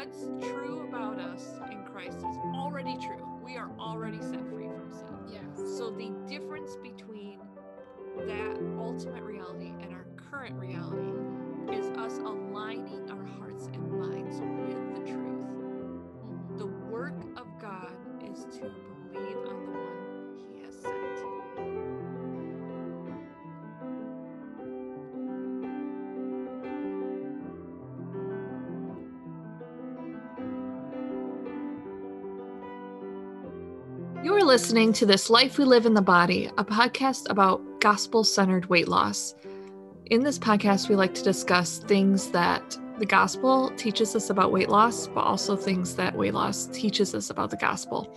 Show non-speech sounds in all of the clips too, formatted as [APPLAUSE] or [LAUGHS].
what's true about us in Christ is already true. We are already set free from sin. Yes. So the difference between that ultimate reality and our current reality is us aligning our hearts and minds with the truth. Listening to This Life We Live in the Body, a podcast about gospel centered weight loss. In this podcast, we like to discuss things that the gospel teaches us about weight loss, but also things that weight loss teaches us about the gospel.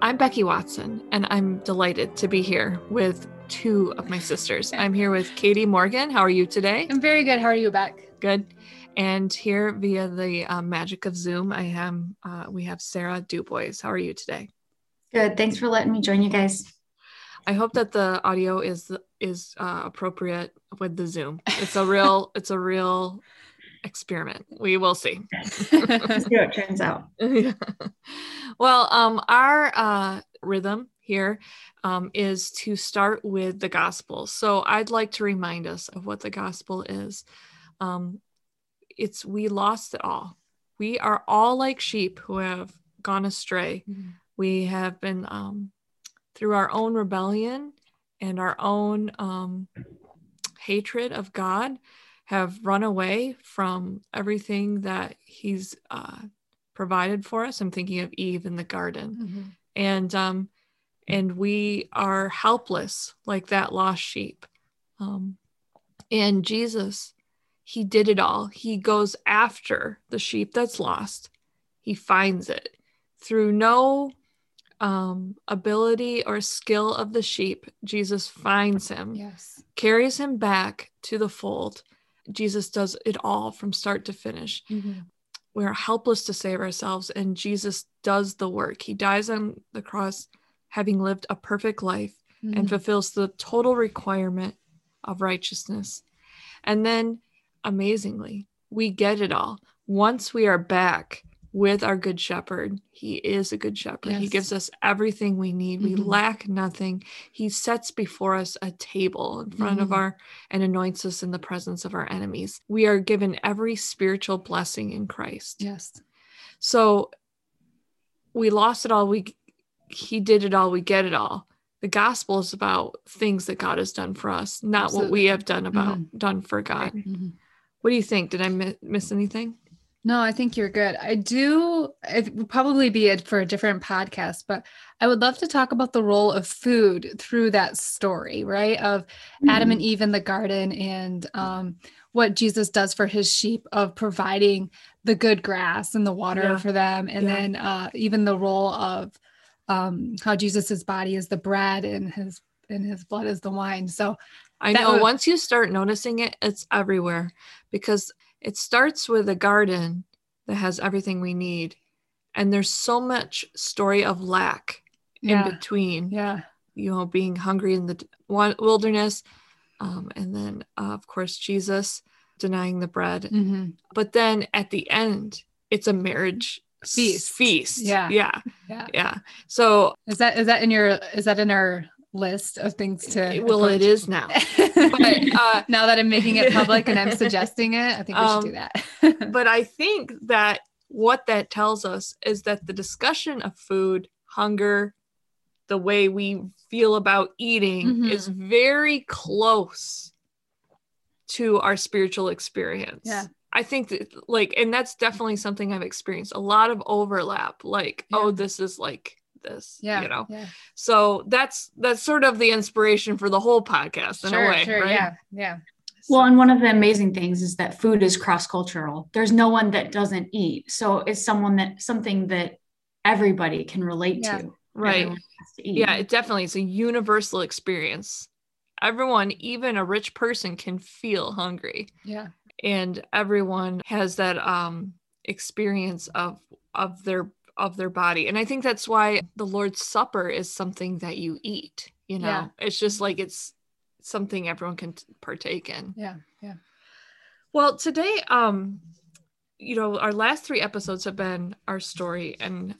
I'm Becky Watson, and I'm delighted to be here with two of my sisters. I'm here with Katie Morgan. How are you today? I'm very good. How are you, Beck? Good. And here via the um, magic of Zoom, I am. Uh, we have Sarah Dubois. How are you today? Good. Thanks for letting me join you guys. I hope that the audio is is uh, appropriate with the Zoom. It's a real [LAUGHS] it's a real experiment. We will see. Let's see how it turns out. [LAUGHS] Yeah. Well, um, our uh, rhythm here um, is to start with the gospel. So I'd like to remind us of what the gospel is. Um, it's we lost it all. We are all like sheep who have gone astray. We have been um, through our own rebellion and our own um, hatred of God have run away from everything that He's uh, provided for us. I'm thinking of Eve in the garden, Mhm. and um, and we are helpless like that lost sheep. Um, and Jesus, He did it all. He goes after the sheep that's lost. He finds it through no um, ability or skill of the sheep. Jesus finds him Yes. carries him back to the fold. Jesus does it all from start to finish. Mhm. We're helpless to save ourselves, and Jesus does the work. He dies on the cross, having lived a perfect life, and Mhm. fulfills the total requirement of righteousness. And then, amazingly, we get it all. Once we are back with our good shepherd, he is a good shepherd. He gives us everything we need. We Mhm. lack nothing. He sets before us a table in front of Mhm. our and anoints us in the presence of our enemies. We are given every spiritual blessing in Christ. Yes. So we lost it all. We he did it all. We get it all. The gospel is about things that God has done for us, not what we have done about done for God. Mhm. What do you think? Did I mi- miss anything? No, I think you're good. I do. It would probably be it for a different podcast, but I would love to talk about the role of food through that story, right? Of Adam and Eve in the garden and um, what Jesus does for his sheep of providing the good grass and the water Yeah. for them, and Yeah. then uh, even the role of um, how Jesus's body is the bread and his and his blood is the wine. So I know would- once you start noticing it, it's everywhere because it starts with a garden that has everything we need. And there's so much story of lack yeah, in between, yeah, you know, being hungry in the wilderness. Um, and then, uh, of course, Jesus denying the bread. Mhm. But then at the end, it's a marriage Feast. Feast. Yeah. Yeah. yeah. Yeah. So, Is that is that in your is that in our list of things to well, it approach? is now. But, [LAUGHS] uh, now that I'm making it public and I'm [LAUGHS] suggesting it, I think we should Um, do that. [LAUGHS] but I think that what that tells us is that the discussion of food, hunger, the way we feel about eating Mhm. is very close to our spiritual experience. Yeah. I think that like and that's definitely something I've experienced a lot of overlap like Yeah. oh this is like this yeah, you know yeah, so that's that's sort of the inspiration for the whole podcast in sure, a way sure, right yeah, yeah, Well, and one of the amazing things is that food is cross cultural. There's no one that doesn't eat. So it's someone that something that everybody can relate Yeah. to. right to. Yeah, it definitely is a universal experience. Everyone, even a rich person, can feel hungry, yeah, and everyone has that um, experience of of their of their body. And I think that's why the Lord's Supper is something that you eat. You know, Yeah. it's just like it's something everyone can partake in. yeah, yeah. Well, today, um, you know, our last three episodes have been our story. And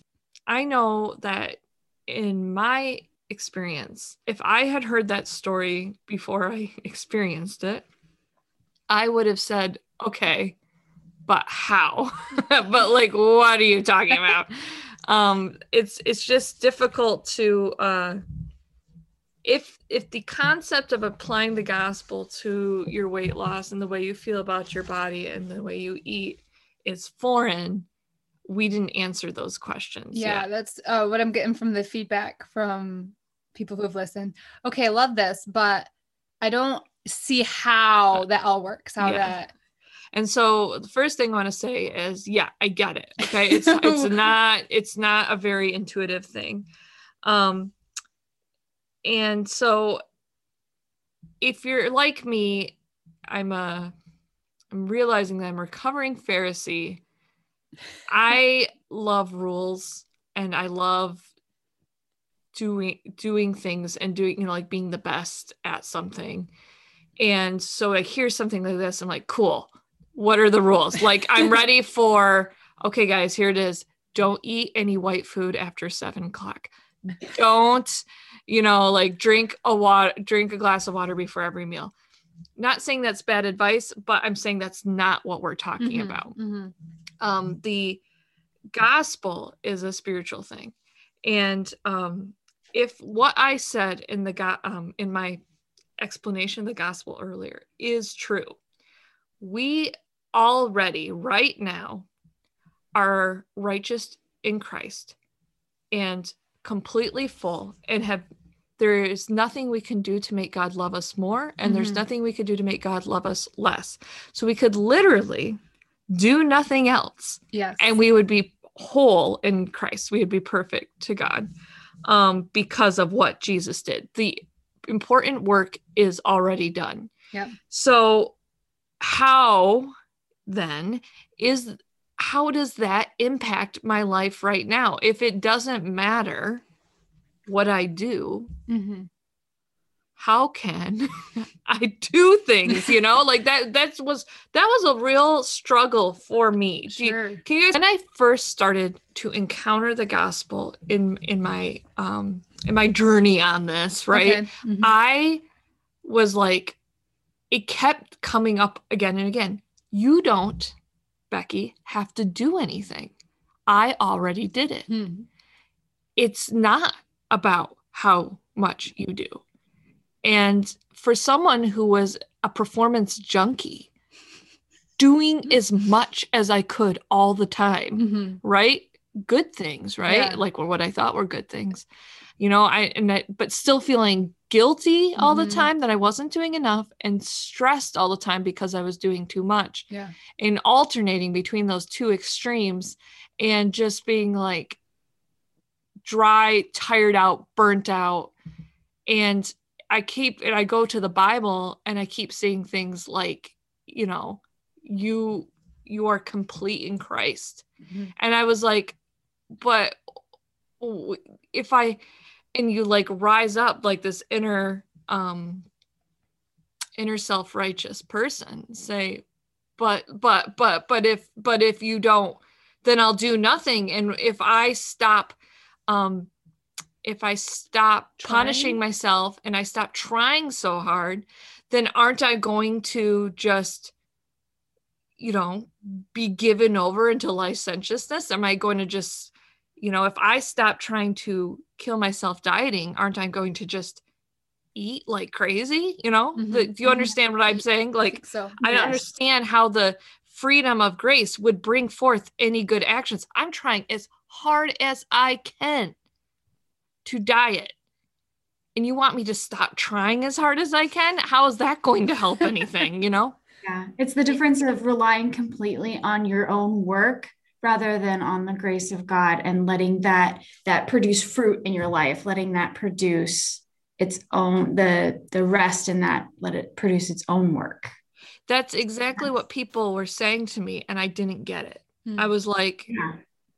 I know that in my experience, if I had heard that story before I [LAUGHS] experienced it, I would have said, okay, but how? [LAUGHS] [LAUGHS] but like, what are you talking about? [LAUGHS] um, it's it's just difficult to uh if if the concept of applying the gospel to your weight loss and the way you feel about your body and the way you eat is foreign we didn't answer those questions yeah yet. that's uh, what i'm getting from the feedback from people who have listened okay love this but i don't see how that all works how Yeah. that and so the first thing i want to say is yeah i get it okay? It's it's [LAUGHS] not it's not a very intuitive thing. Um and so if you're like me i'm a i'm realizing that i'm recovering pharisee. I love rules and i love doing doing things and doing you know like being the best at something. And so i hear something like this i'm like cool what are the rules? Like i'm [LAUGHS] ready for okay guys here it is. Don't eat any white food after seven o'clock. Don't you know like drink a water drink a glass of water before every meal. Not saying that's bad advice but i'm saying that's not what we're talking Mhm, about. mhm. um the gospel is a spiritual thing. And um if what i said in the go- um in my explanation of the gospel earlier is true we already right now are righteous in christ and completely full and have there is nothing we can do to make god love us more and there's Mhm. nothing we could do to make god love us less so we could literally do nothing else yes and we would be whole in Christ. We would be perfect to God um, because of what Jesus did. The important work is already done. Yeah. So, how then is how does that impact my life right now? If it doesn't matter what I do, Mhm. how can [LAUGHS] I do things? You know, like that. That was that was a real struggle for me. Do you- sure can you guys, when I first started to encounter the gospel in in my um in my journey on this, right? Okay. Mhm. I was like, it kept coming up again and again. You don't, Becky, have to do anything. I already did it. Hmm. It's not about how much you do. And for someone who was a performance junkie, doing [LAUGHS] as much as I could all the time, Mhm. right? Good things, right? Yeah. Like what I thought were good things. You know, I and I, but still feeling guilty all the Mhm. time that I wasn't doing enough and stressed all the time because I was doing too much yeah and alternating between those two extremes and just being like dry, tired out, burnt out. And I keep and I go to the Bible and I keep seeing things like, you know, you you are complete in Christ. Mhm. And I was like, but if I and you like rise up like this inner um inner self-righteous person say but but but but if but if you don't then I'll do nothing. And if I stop um if I stop punishing myself and I stop trying so hard then aren't I going to just you know be given over into licentiousness? Am I going to just you know if I stop trying to kill myself dieting aren't I going to just eat like crazy you know Mhm, The- do you mhm. understand what i'm saying like think so I don't Yes. understand how the freedom of grace would bring forth any good actions. I'm trying as hard as I can to diet. And you want me to stop trying as hard as I can? How is that going to help anything, you know? [LAUGHS] Yeah, it's the difference of relying completely on your own work rather than on the grace of God and letting that that produce fruit in your life, letting that produce its own the the rest in that let it produce its own work. That's exactly what people were saying to me and I didn't get it. Hmm. I was like Yeah.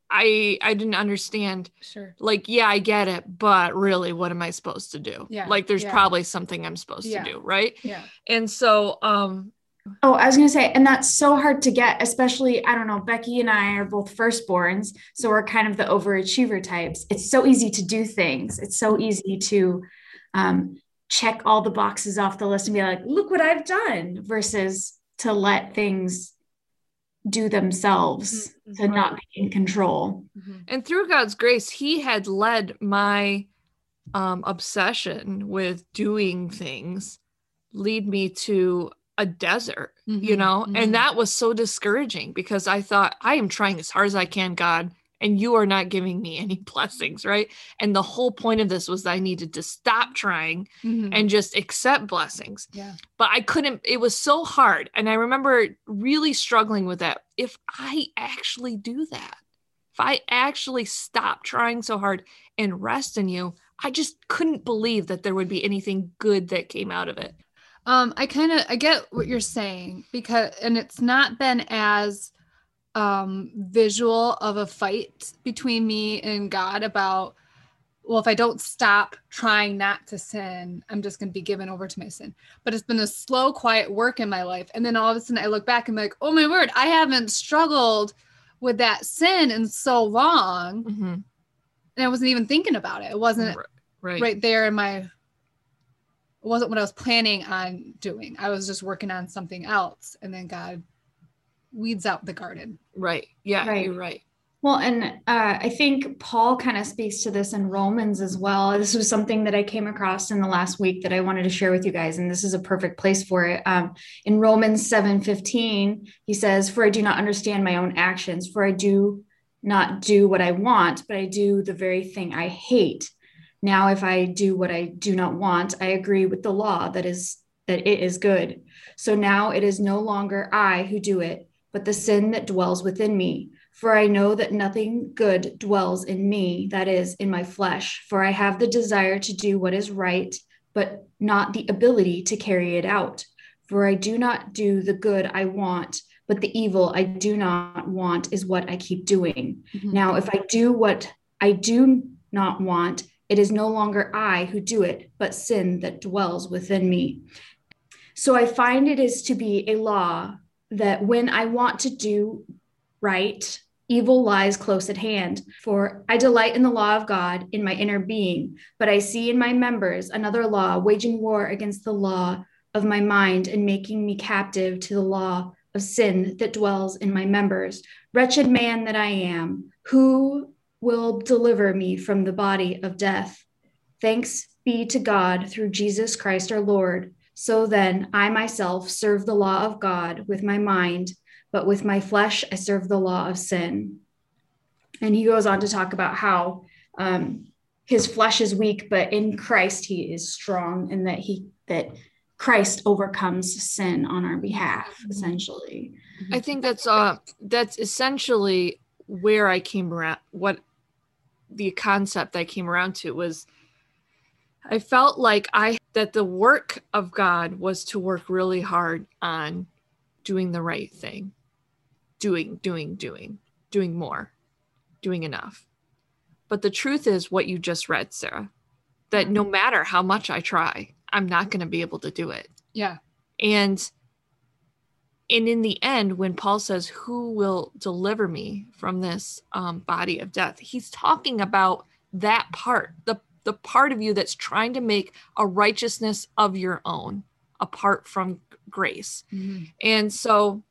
I I didn't understand sure like yeah i get it but really what am i supposed to do Yeah, like there's yeah. probably something i'm supposed Yeah. to do right yeah and so um Oh, I was going to say, and that's so hard to get, especially, I don't know, Becky and I are both firstborns. So we're kind of the overachiever types. It's so easy to do things, it's so easy to um, check all the boxes off the list and be like, look what I've done, versus to let things do themselves, mm-hmm. to not be in control. Mm-hmm. And through God's grace, He had led my um, obsession with doing things lead me to a desert, mm-hmm, you know? Mm-hmm. And that was so discouraging because I thought, I am trying as hard as I can, God, and you are not giving me any [LAUGHS] blessings, right? And the whole point of this was I needed to stop trying mm-hmm. and just accept blessings. Yeah. But I couldn't, it was so hard. And I remember really struggling with that. If I actually do that, if I actually stop trying so hard and rest in you, I just couldn't believe that there would be anything good that came out of it. Um, I kind of I get what you're saying because and it's not been as um visual of a fight between me and God about well if I don't stop trying not to sin, I'm just going to be given over to my sin. But it's been a slow quiet work in my life and then all of a sudden I look back and I'm like, "Oh my word, I haven't struggled with that sin in so long." Mm-hmm. And I wasn't even thinking about it. It wasn't right, right there in my wasn't what I was planning on doing. I was just working on something else. And then God weeds out the garden. Right. Yeah, right. you're right. Well, and uh, I think Paul kind of speaks to this in Romans as well. This was something that I came across in the last week that I wanted to share with you guys, and this is a perfect place for it. Um, in Romans seven fifteen, he says, "For I do not understand my own actions, for I do not do what I want, but I do the very thing I hate." Now, if I do what I do not want, I agree with the law that is that it is good. So now it is no longer I who do it, but the sin that dwells within me. For I know that nothing good dwells in me, that is, in my flesh. For I have the desire to do what is right, but not the ability to carry it out. For I do not do the good I want, but the evil I do not want is what I keep doing. Mm-hmm. Now, if I do what I do not want, it is no longer I who do it, but sin that dwells within me. So I find it is to be a law that when I want to do right, evil lies close at hand. For I delight in the law of God in my inner being, but I see in my members another law waging war against the law of my mind and making me captive to the law of sin that dwells in my members. Wretched man that I am, who will deliver me from the body of death. Thanks be to God through Jesus Christ our Lord. So then, I myself serve the law of God with my mind, but with my flesh, I serve the law of sin. And he goes on to talk about how um, his flesh is weak, but in Christ he is strong, and that he that Christ overcomes sin on our behalf, essentially. I think that's uh that's essentially where I came around what the concept I came around to was I felt like I that the work of God was to work really hard on doing the right thing, doing, doing, doing, doing more, doing enough. But the truth is what you just read, Sarah, that no mm-hmm. matter how much I try, I'm not going to be able to do it. Yeah. And and in the end when paul says who will deliver me from this um, body of death he's talking about that part the the part of you that's trying to make a righteousness of your own apart from grace mm-hmm. and so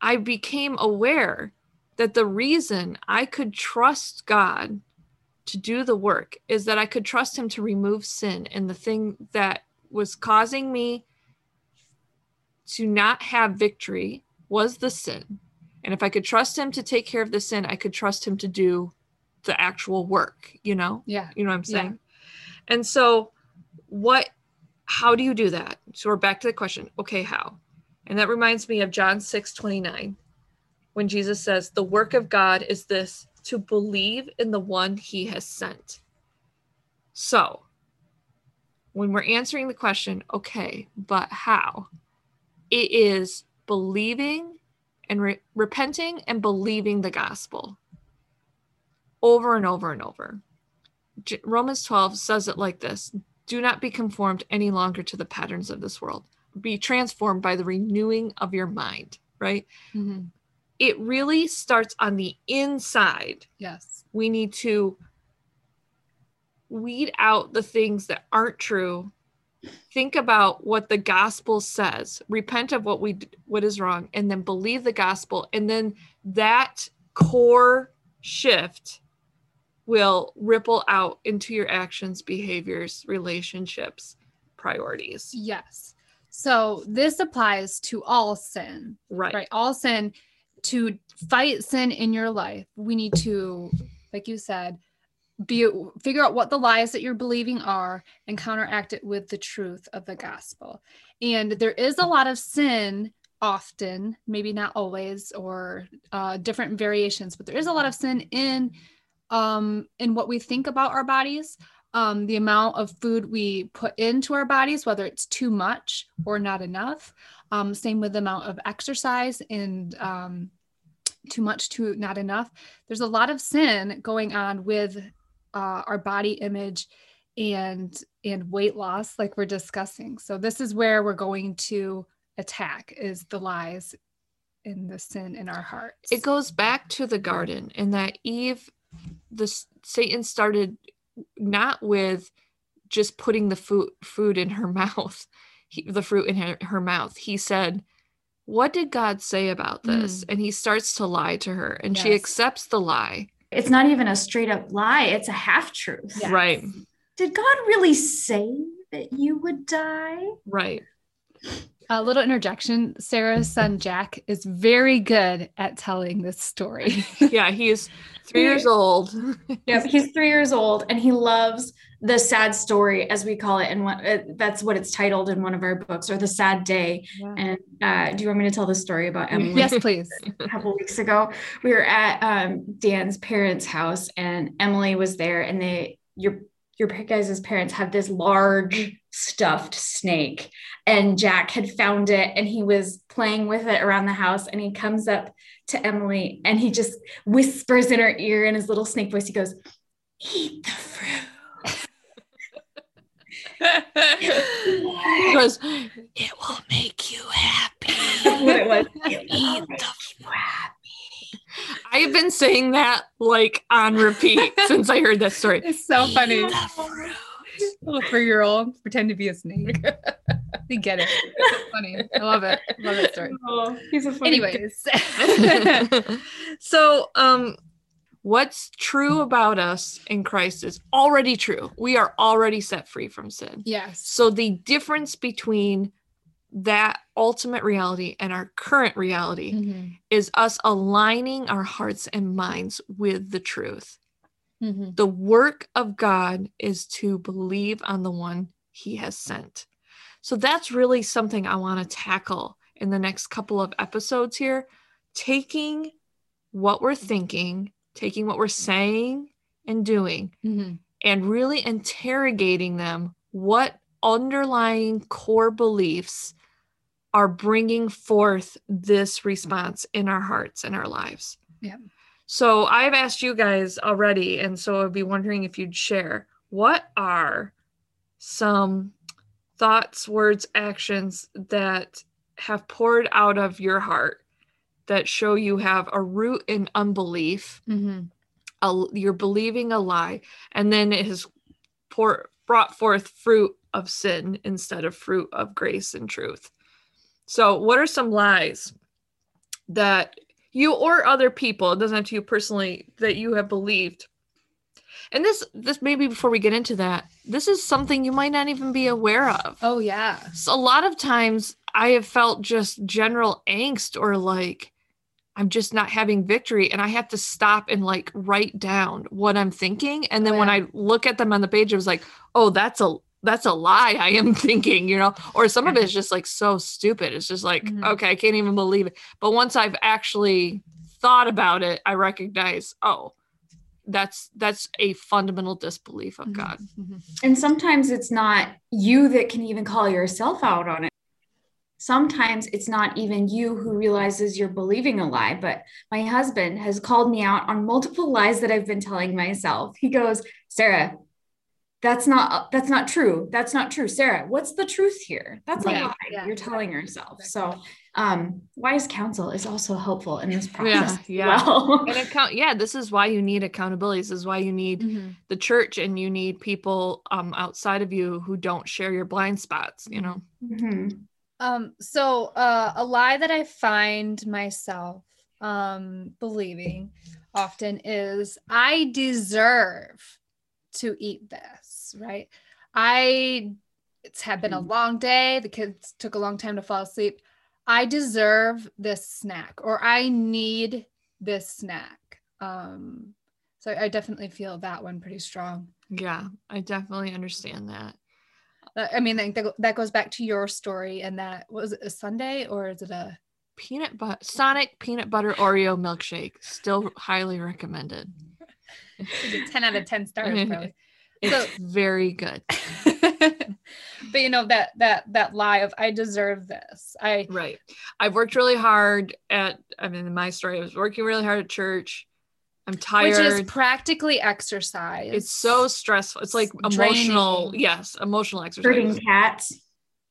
i became aware that the reason i could trust god to do the work is that i could trust him to remove sin and the thing that was causing me to not have victory was the sin. And if I could trust him to take care of the sin, I could trust him to do the actual work, you know? Yeah. You know what I'm saying? Yeah. And so, what, how do you do that? So, we're back to the question okay, how? And that reminds me of John 6 29, when Jesus says, The work of God is this to believe in the one he has sent. So, when we're answering the question, okay, but how? It is believing and re- repenting and believing the gospel over and over and over. J- Romans 12 says it like this Do not be conformed any longer to the patterns of this world, be transformed by the renewing of your mind, right? Mhm. It really starts on the inside. Yes. We need to weed out the things that aren't true. Think about what the gospel says. Repent of what we what is wrong and then believe the gospel and then that core shift will ripple out into your actions, behaviors, relationships, priorities. Yes. So this applies to all sin, Right. right? All sin. To fight sin in your life, we need to, like you said, be figure out what the lies that you're believing are and counteract it with the truth of the gospel. And there is a lot of sin often, maybe not always, or uh, different variations, but there is a lot of sin in um, in what we think about our bodies um, the amount of food we put into our bodies, whether it's too much or not enough. Um, same with the amount of exercise and um, too much, too not enough. There's a lot of sin going on with uh, our body image and and weight loss, like we're discussing. So this is where we're going to attack is the lies and the sin in our hearts. It goes back to the garden and that Eve, the Satan started not with just putting the food food in her [LAUGHS] mouth, he, the fruit in her, her mouth. He said, "What did God say about this?" And he starts to lie to her, and she accepts the lie. It's not even a straight up lie, it's a half truth. Yes. Right, Did God really say that you would die? right. A little interjection. Sarah's son Jack is very good at telling this story. [LAUGHS] Yeah, he's three years old. [LAUGHS] Yep, he's three years old and he loves the sad story, as we call it, and what uh, that's what it's titled in one of our books, or the sad day. And uh, do you want me to tell the story about Emily? yes, please. a couple weeks ago we were at um, dan's parents house and emily was there and they your your guys' parents had this large stuffed snake and jack had found it and he was playing with it around the house and he comes up to emily and he just whispers in her ear in his little snake voice he goes eat the fruit he goes, "It will make you happy." That's what it was [LAUGHS] Eat the I've been saying that like on repeat [LAUGHS] since I heard that story. It's so funny. Eat [LAUGHS] the. Little three-year-old pretend to be a snake. [LAUGHS] they get it. It's funny. I love it. I love that story. [LAUGHS] oh, he's a funny. Anyways. so um what's true about us in Christ is already true. We are already set free from sin. yes. So the difference between that ultimate reality and our current reality Mhm. is us aligning our hearts and minds with the truth. Mhm. The work of God is to believe on the one he has sent. So that's really something I want to tackle in the next couple of episodes here. Taking what we're thinking, taking what we're saying and doing, Mhm. and really interrogating them. What underlying core beliefs are bringing forth this response in our hearts and our lives? Yeah. So I've asked you guys already, and so I'd be wondering if you'd share what are some thoughts, words, actions that have poured out of your heart that show you have a root in unbelief, Mhm. a, you're believing a lie, and then it has pour, brought forth fruit of sin instead of fruit of grace and truth. So, what are some lies that you or other people, it doesn't have to you personally, that you have believed? And this, this maybe before we get into that, this is something you might not even be aware of. Oh yeah. So a lot of times I have felt just general angst or like I'm just not having victory and I have to stop and like write down what I'm thinking and oh, then Oh, when. I look at them on the page it was like oh that's a that's a lie I am [LAUGHS] thinking you know or some of it is just like so stupid it's just like Mhm. okay I can't even believe it but once I've actually thought about it I recognize oh that's that's a fundamental disbelief of Mhm. God Mhm. And sometimes it's not you that can even call yourself out on it. Sometimes it's not even you who realizes you're believing a lie, but my husband has called me out on multiple lies that I've been telling myself. He goes, Sarah, that's not that's not true. That's not true. Sarah what's the truth here? That's Yeah, a lie yeah, you're telling yourself. Exactly. so um wise counsel is also helpful in this process Yeah, as well. And account yeah this is why you need accountability. This is why you need Mhm. the church and you need people um outside of you who don't share your blind spots you know? Mhm. Um, so uh, a lie that I find myself um, believing often is I deserve to eat this, right? I it's had been a Mm. long day. The kids took a long time to fall asleep. I deserve this snack or I need this snack. Um, so I definitely feel that one pretty strong. yeah i definitely understand that I mean, that, that goes back to your story and that was it a sundae or is it a peanut butter sonic peanut butter oreo milkshake still highly recommended It's a 10 out of 10 stars [LAUGHS] probably. It's So- very good. [LAUGHS] But you know that that that lie of i deserve this i right. I've worked really hard at i mean in my story i was working really hard at church. I'm tired which is practically exercise. It's so stressful. It's like Draining. emotional yes emotional herding exercise cats.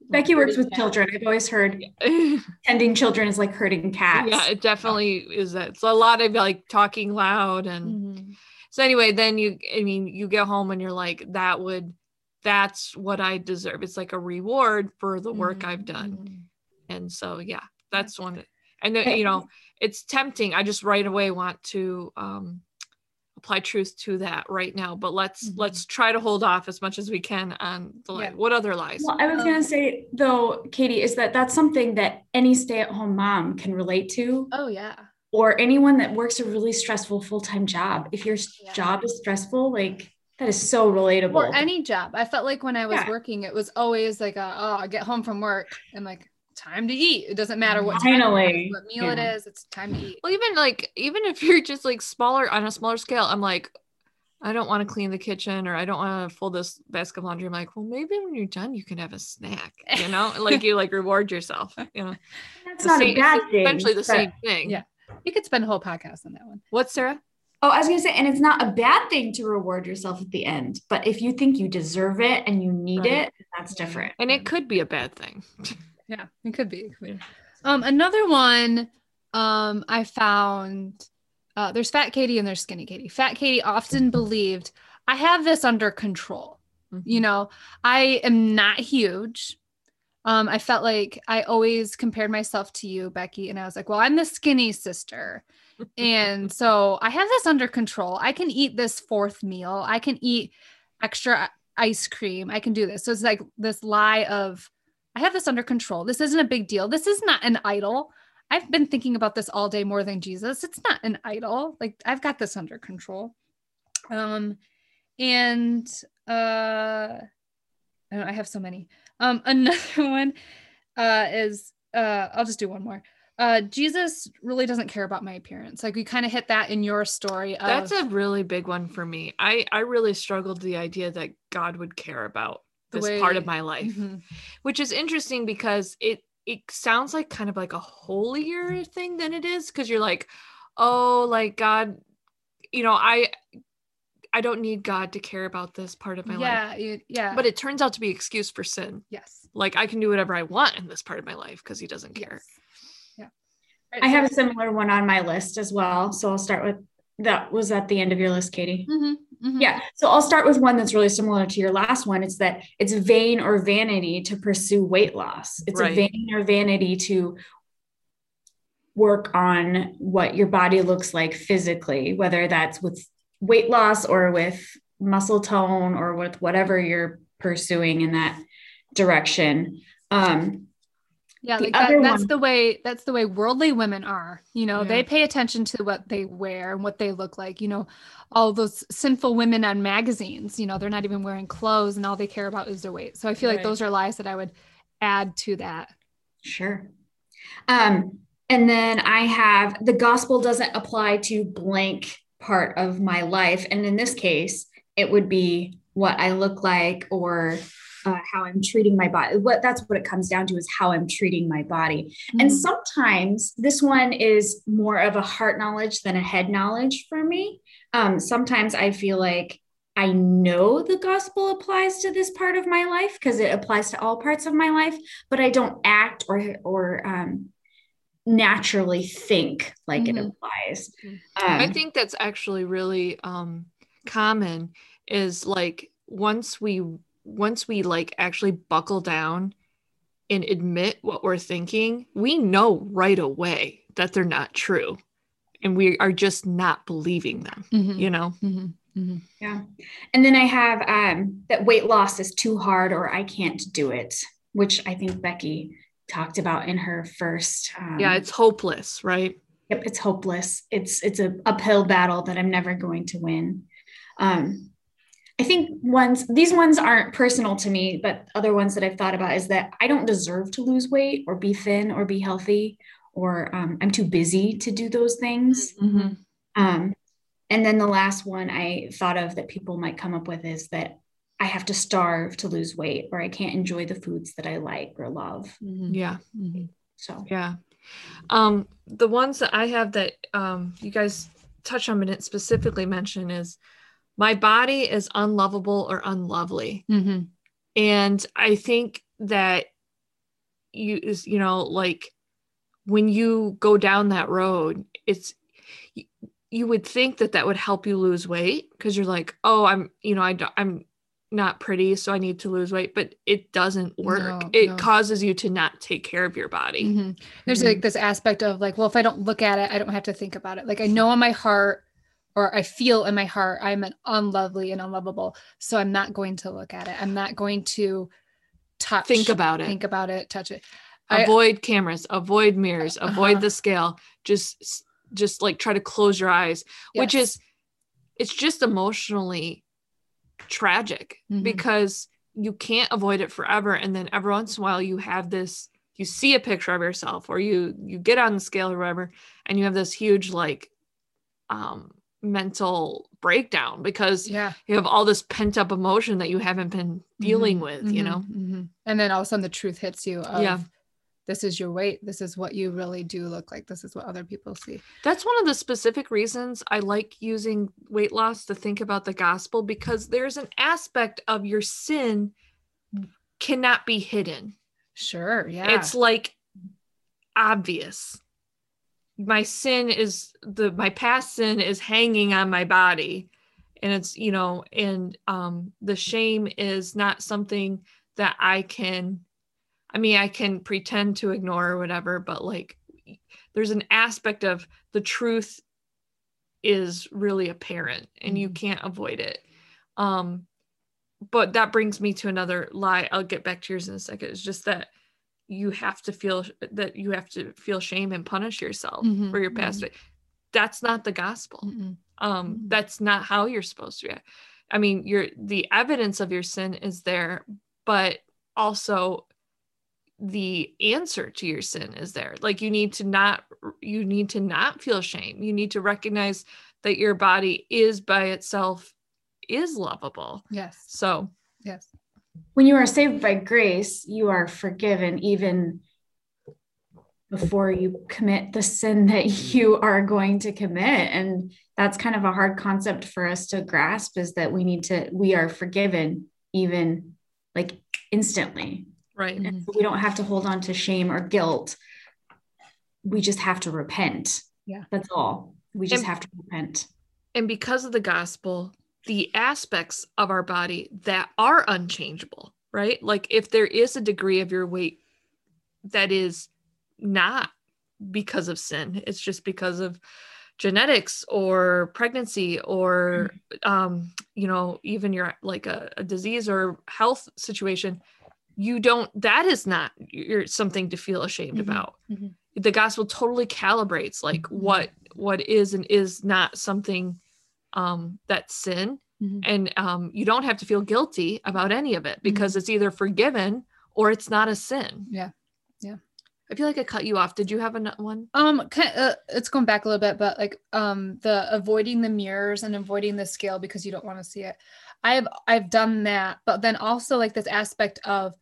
Becky works with Herding children. I've always heard [LAUGHS] yeah. tending children is like herding cats. Yeah, it definitely is that. It's a lot of like talking loud and Mhm. So anyway, then you I mean you get home and you're like that would that's what I deserve. It's like a reward for the work I've done. And so yeah, that's one and then, you know, it's tempting. I just right away want to um apply truth to that right now, but let's Mhm. let's try to hold off as much as we can on the. Yeah. What other lies? Well, I was going to say though, Katie, is that that's something that any stay-at-home mom can relate to, oh yeah or anyone that works a really stressful full-time job. If your Yeah. job is stressful, like that is so relatable. or any job i felt like when i was Yeah. working it was always like a, oh i get home from work and like time to eat it doesn't matter what time it is, Finally. what meal it Yeah. is it's time to eat Well, even like even if you're just like smaller on a smaller scale, I'm like, I don't want to clean the kitchen or I don't want to fold this basket of laundry. I'm like, well, maybe when you're done, you can have a snack. You know, [LAUGHS] like you like reward yourself. You know, that's The not same- a bad thing. essentially the same thing. Yeah. You could spend a whole podcast on that one What, Sarah? Oh, I was going to say, and it's not a bad thing to reward yourself at the end, but if you think you deserve it and you need Right. it, that's different. And it could be a bad thing. [LAUGHS] Yeah, it could be. It could be. Um, another one um, I found uh, there's Fat Katie and there's Skinny Katie. Fat Katie often believed I have this under control. You know, I am not huge. Um, I felt like I always compared myself to you, Becky, and I was like, well, I'm the skinny sister. and [LAUGHS] so I have this under control. I can eat this fourth meal. I can eat extra ice cream. I can do this. So it's like this lie of I have this under control. This isn't a big deal. This is not an idol. I've been thinking about this all day more than Jesus. It's not an idol. Like I've got this under control. Um and uh I, don't, I have so many. Um [LAUGHS] another one uh is uh I'll just do one more. Uh Jesus really doesn't care about my appearance. Like we kind of hit that in your story of That's a really big one for me. I I really struggled the idea that God would care about this part of my life, Mhm. which is interesting because it it sounds like kind of like a holier thing than it is because you're like, oh, like God, you know, I I don't need God to care about this part of my life. yeah, yeah. But it turns out to be excuse for sin. yes. Like I can do whatever I want in this part of my life because he doesn't care. Yes. Yeah. I have a similar one on my list as well. So I'll start with that was at the end of your list, Katie. Mhm, mhm. Yeah. So I'll start with one that's really similar to your last one. It's that it's vain or vanity to pursue weight loss. It's Right. a vain or vanity to work on what your body looks like physically, whether that's with weight loss or with muscle tone or with whatever you're pursuing in that direction. Um, Yeah, like that, that's one- the way that's the way worldly women are. You know, Yeah. they pay attention to what they wear and what they look like. You know, all those sinful women on magazines, you know, they're not even wearing clothes and all they care about is their weight. So I feel like those are lies that I would add to that. Sure. Um, and then I have the gospel doesn't apply to blank part of my life. And in this case, it would be what I look like or uh, how I'm treating my body. What that's what it comes down to is how I'm treating my body. And Mhm. sometimes this one is more of a heart knowledge than a head knowledge for me. Um, sometimes I feel like I know the gospel applies to this part of my life because it applies to all parts of my life, but I don't act or or um, naturally think like mm-hmm. it applies. Um, I think that's actually really um, common. Is like once we once we like actually buckle down and admit what we're thinking, we know right away that they're not true, and we are just not believing them. Mm-hmm. You know. Mm-hmm. Mm-hmm. Yeah. And then I have um, that weight loss is too hard or I can't do it, which I think Becky talked about in her first. Um, yeah, it's hopeless, right? Yep, it's hopeless. It's it's a uphill battle that I'm never going to win. Um, I think ones these ones aren't personal to me, but other ones that I've thought about is that I don't deserve to lose weight or be thin or be healthy, or um, I'm too busy to do those things. Mm-hmm. Um, and then the last one I thought of that people might come up with is that I have to starve to lose weight or I can't enjoy the foods that I like or love. Mm-hmm. Yeah. Mm-hmm. So, yeah. Um, the ones that I have that um, you guys touch on and it specifically mention is my body is unlovable or unlovely. Mm-hmm. And I think that you is, you know, like when you go down that road, it's you would think that that would help you lose weight because you're like, oh, I'm, you know, I, I'm not pretty, so I need to lose weight, but it doesn't work. No, it no. causes you to not take care of your body. Mm-hmm. There's mm-hmm. like this aspect of like, well, if I don't look at it, I don't have to think about it. Like I know in my heart, or I feel in my heart, I'm an unlovely and unlovable. So I'm not going to look at it. I'm not going to touch. Think about it. Think about it. Touch it. Avoid I, cameras. Avoid mirrors. Avoid uh-huh. the scale. Just just like try to close your eyes yes. which is it's just emotionally tragic mm-hmm. because you can't avoid it forever and then every once in a while you have this you see a picture of yourself or you you get on the scale or whatever and you have this huge like um mental breakdown because yeah you have all this pent up emotion that you haven't been dealing mm-hmm. with you mm-hmm. know mm-hmm. and then all of a sudden the truth hits you of, yeah this is your weight this is what you really do look like this is what other people see. That's one of the specific reasons i like using weight loss to think about the gospel because there's an aspect of your sin cannot be hidden. Sure yeah. It's like obvious. My sin is the my past sin is hanging on my body and it's you know and um the shame is not something that i can I mean, I can pretend to ignore or whatever, but like there's an aspect of the truth is really apparent and you mm-hmm. can't avoid it. Um, but that brings me to another lie. I'll get back to yours in a second. It's just that you have to feel that you have to feel shame and punish yourself mm-hmm. for your past. Mm-hmm. That's not the gospel. Mm-hmm. Um, that's not how you're supposed to react. I mean, you're the evidence of your sin is there, but also the answer to your sin is there. Like you need to not you need to not feel shame. You need to recognize that your body is by itself is lovable. Yes. So yes. When you are saved by grace you are forgiven even before you commit the sin that you are going to commit. And that's kind of a hard concept for us to grasp is that we need to we are forgiven even like instantly Right. And we don't have to hold on to shame or guilt. We just have to repent. Yeah. That's all. We just and, have to repent. And because of the gospel, the aspects of our body that are unchangeable, right? Like if there is a degree of your weight that is not because of sin, it's just because of genetics or pregnancy or mm-hmm. um you know even your like a, a disease or health situation you don't that is not you're something to feel ashamed mm-hmm. about mm-hmm. the gospel totally calibrates like mm-hmm. what what is and is not something um that's sin mm-hmm. and um you don't have to feel guilty about any of it because mm-hmm. it's either forgiven or it's not a sin yeah yeah I feel like I cut you off. Did you have a one? Um, uh, it's going back a little bit, but like um, the avoiding the mirrors and avoiding the scale because you don't want to see it. I've I've done that, but then also like this aspect of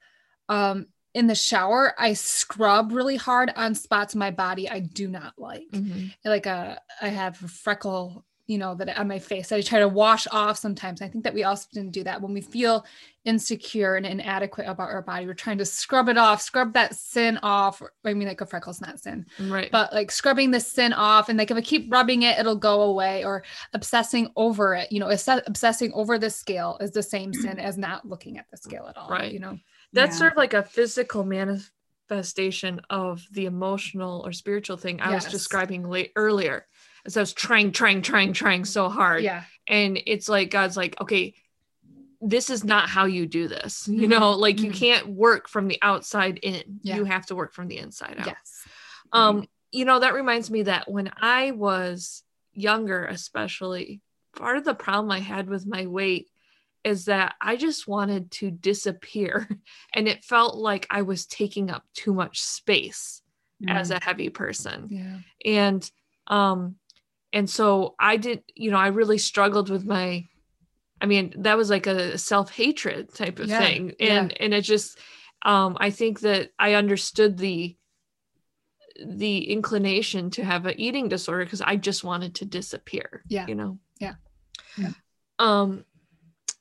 um in the shower I scrub really hard on spots my body I do not like. Mm-hmm. Like a uh, I have freckle you know, that on my face that I try to wash off sometimes. I think that we often do that when we feel insecure and inadequate about our body. We're trying to scrub it off, scrub that sin off. I mean, like a freckle's not sin, Right. but like scrubbing the sin off. And like if I keep rubbing it, it'll go away or obsessing over it. You know, obsessing over the scale is the same sin as not looking at the scale at all. Right. You know, That's Yeah. sort of like a physical manifestation of the emotional or spiritual thing I was describing late earlier. As I was trying, trying, trying, trying so hard. yeah. And it's like God's like, okay, this is not how you do this. You Mhm. know, like you Mhm. can't work from the outside in. Yeah. You have to work from the inside out. Yes. Um, you know, that reminds me that when I was younger, especially, part of the problem I had with my weight is that I just wanted to disappear. [LAUGHS] And it felt like I was taking up too much space as a heavy person. Yeah. And um, and so I did, you know, I really struggled with my I mean, that was like a self-hatred type of Yeah, thing. yeah. And and it just um I think that I understood the the inclination to have an eating disorder because I just wanted to disappear. Yeah. You know? Yeah. Yeah. Um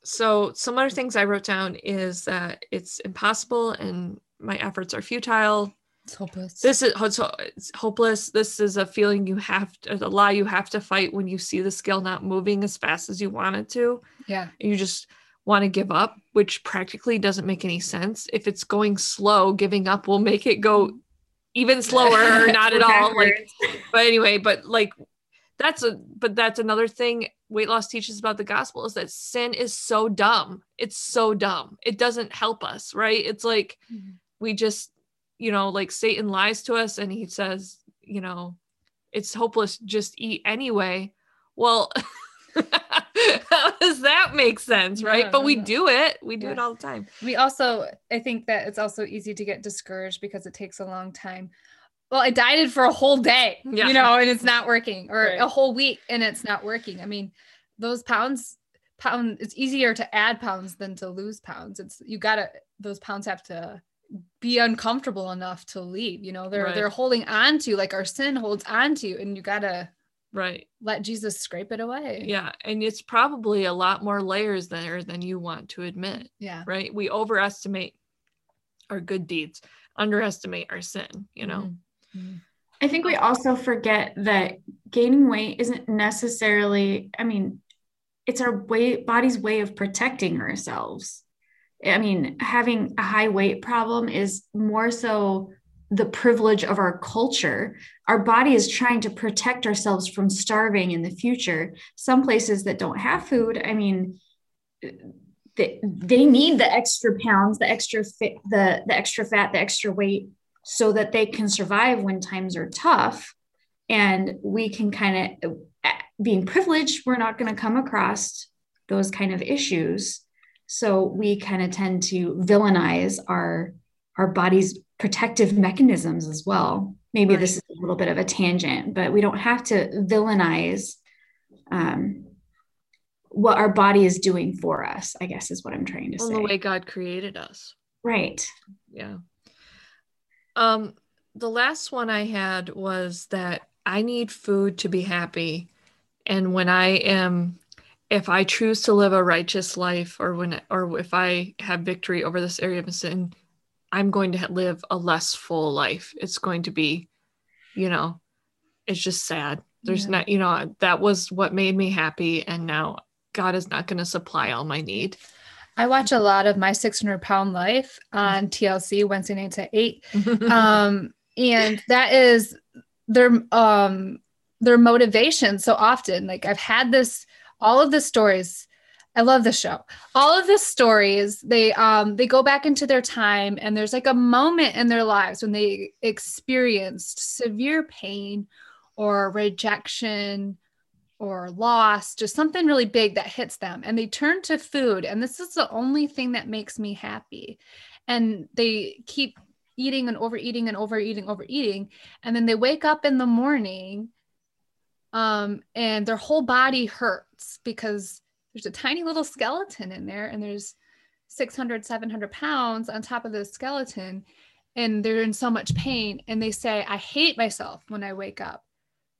so some other things I wrote down is that it's impossible and my efforts are futile. It's hopeless. This is it's hopeless. This is a feeling you have to, a lie you have to fight when you see the scale not moving as fast as you want it to. yeah. You just want to give up, which practically doesn't make any sense. If it's going slow, giving up will make it go even slower [LAUGHS] or not at all. Like, but anyway, but like that's a but that's another thing weight loss teaches about the gospel is that sin is so dumb. It's so dumb. It doesn't help us, right? It's like Mhm. we just, you know, like Satan lies to us and he says, you know, it's hopeless, just eat anyway. Well, how does [LAUGHS] that make sense, right? No, but we no. do it. We do Yeah. it all the time. We also, I think that it's also easy to get discouraged because it takes a long time. Well, I dieted for a whole day, Yeah. you know, and it's not working, or Right. a whole week and it's not working. I mean, those pounds, pound, it's easier to add pounds than to lose pounds. It's you gotta those pounds have to be uncomfortable enough to leave. You know, they're Right. they're holding on to like our sin holds on to, you. and you gotta Right. let Jesus scrape it away. Yeah. And it's probably a lot more layers there than you want to admit. Yeah. right? We overestimate our good deeds, underestimate our sin, you know? Mhm. Mhm. I think we also forget that gaining weight isn't necessarily, I mean, it's our way body's way of protecting ourselves. I mean, having a high weight problem is more so the privilege of our culture. Our body is trying to protect ourselves from starving in the future. Some places that don't have food, I mean, they, they need the extra pounds, the extra fit, the the extra fat, the extra weight so that they can survive when times are tough and we can kind of uh, being privileged we're not going to come across those kind of issues so we kind of tend to villainize our our body's protective mechanisms as well maybe this is a little bit of a tangent but we don't have to villainize um, what our body is doing for us i guess is what i'm trying to Well, say the way God created us. right Yeah. Um, the last one I had was that I need food to be happy. And when I am, if I choose to live a righteous life or when, or if I have victory over this area of sin, I'm going to live a less full life. It's going to be, you know, it's just sad. There's Yeah. not, you know, that was what made me happy. And now God is not going to supply all my need. I watch a lot of my 600 pound life on TLC Wednesday nights at eight. [LAUGHS] Um, and that is their um their motivation so often. Like I've had this all of the stories. I love the show. All of the stories, they um they go back into their time and there's like a moment in their lives when they experienced severe pain or rejection or loss, just something really big that hits them. And they turn to food. And this is the only thing that makes me happy. And they keep eating and overeating and overeating, overeating. And then they wake up in the morning um, and their whole body hurts because there's a tiny little skeleton in there and there's 600, 700 pounds on top of the skeleton. And they're in so much pain. And they say, I hate myself when I wake up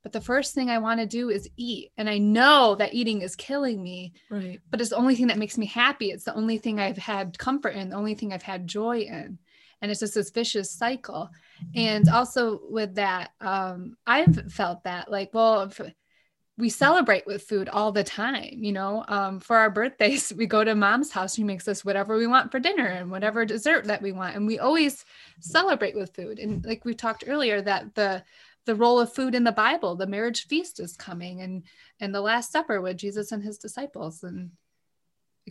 but the first thing I want to do is eat. And I know that eating is killing me, Right. but it's the only thing that makes me happy. It's the only thing I've had comfort in, the only thing I've had joy in. And it's just this vicious cycle. And also with that, um, I've felt that like, well, if we celebrate with food all the time, you know, um, for our birthdays, [LAUGHS] we go to mom's house. She makes us whatever we want for dinner and whatever dessert that we want. And we always celebrate with food. And like we talked earlier, that the the role of food in the Bible. The marriage feast is coming and and the last supper with Jesus and his disciples. And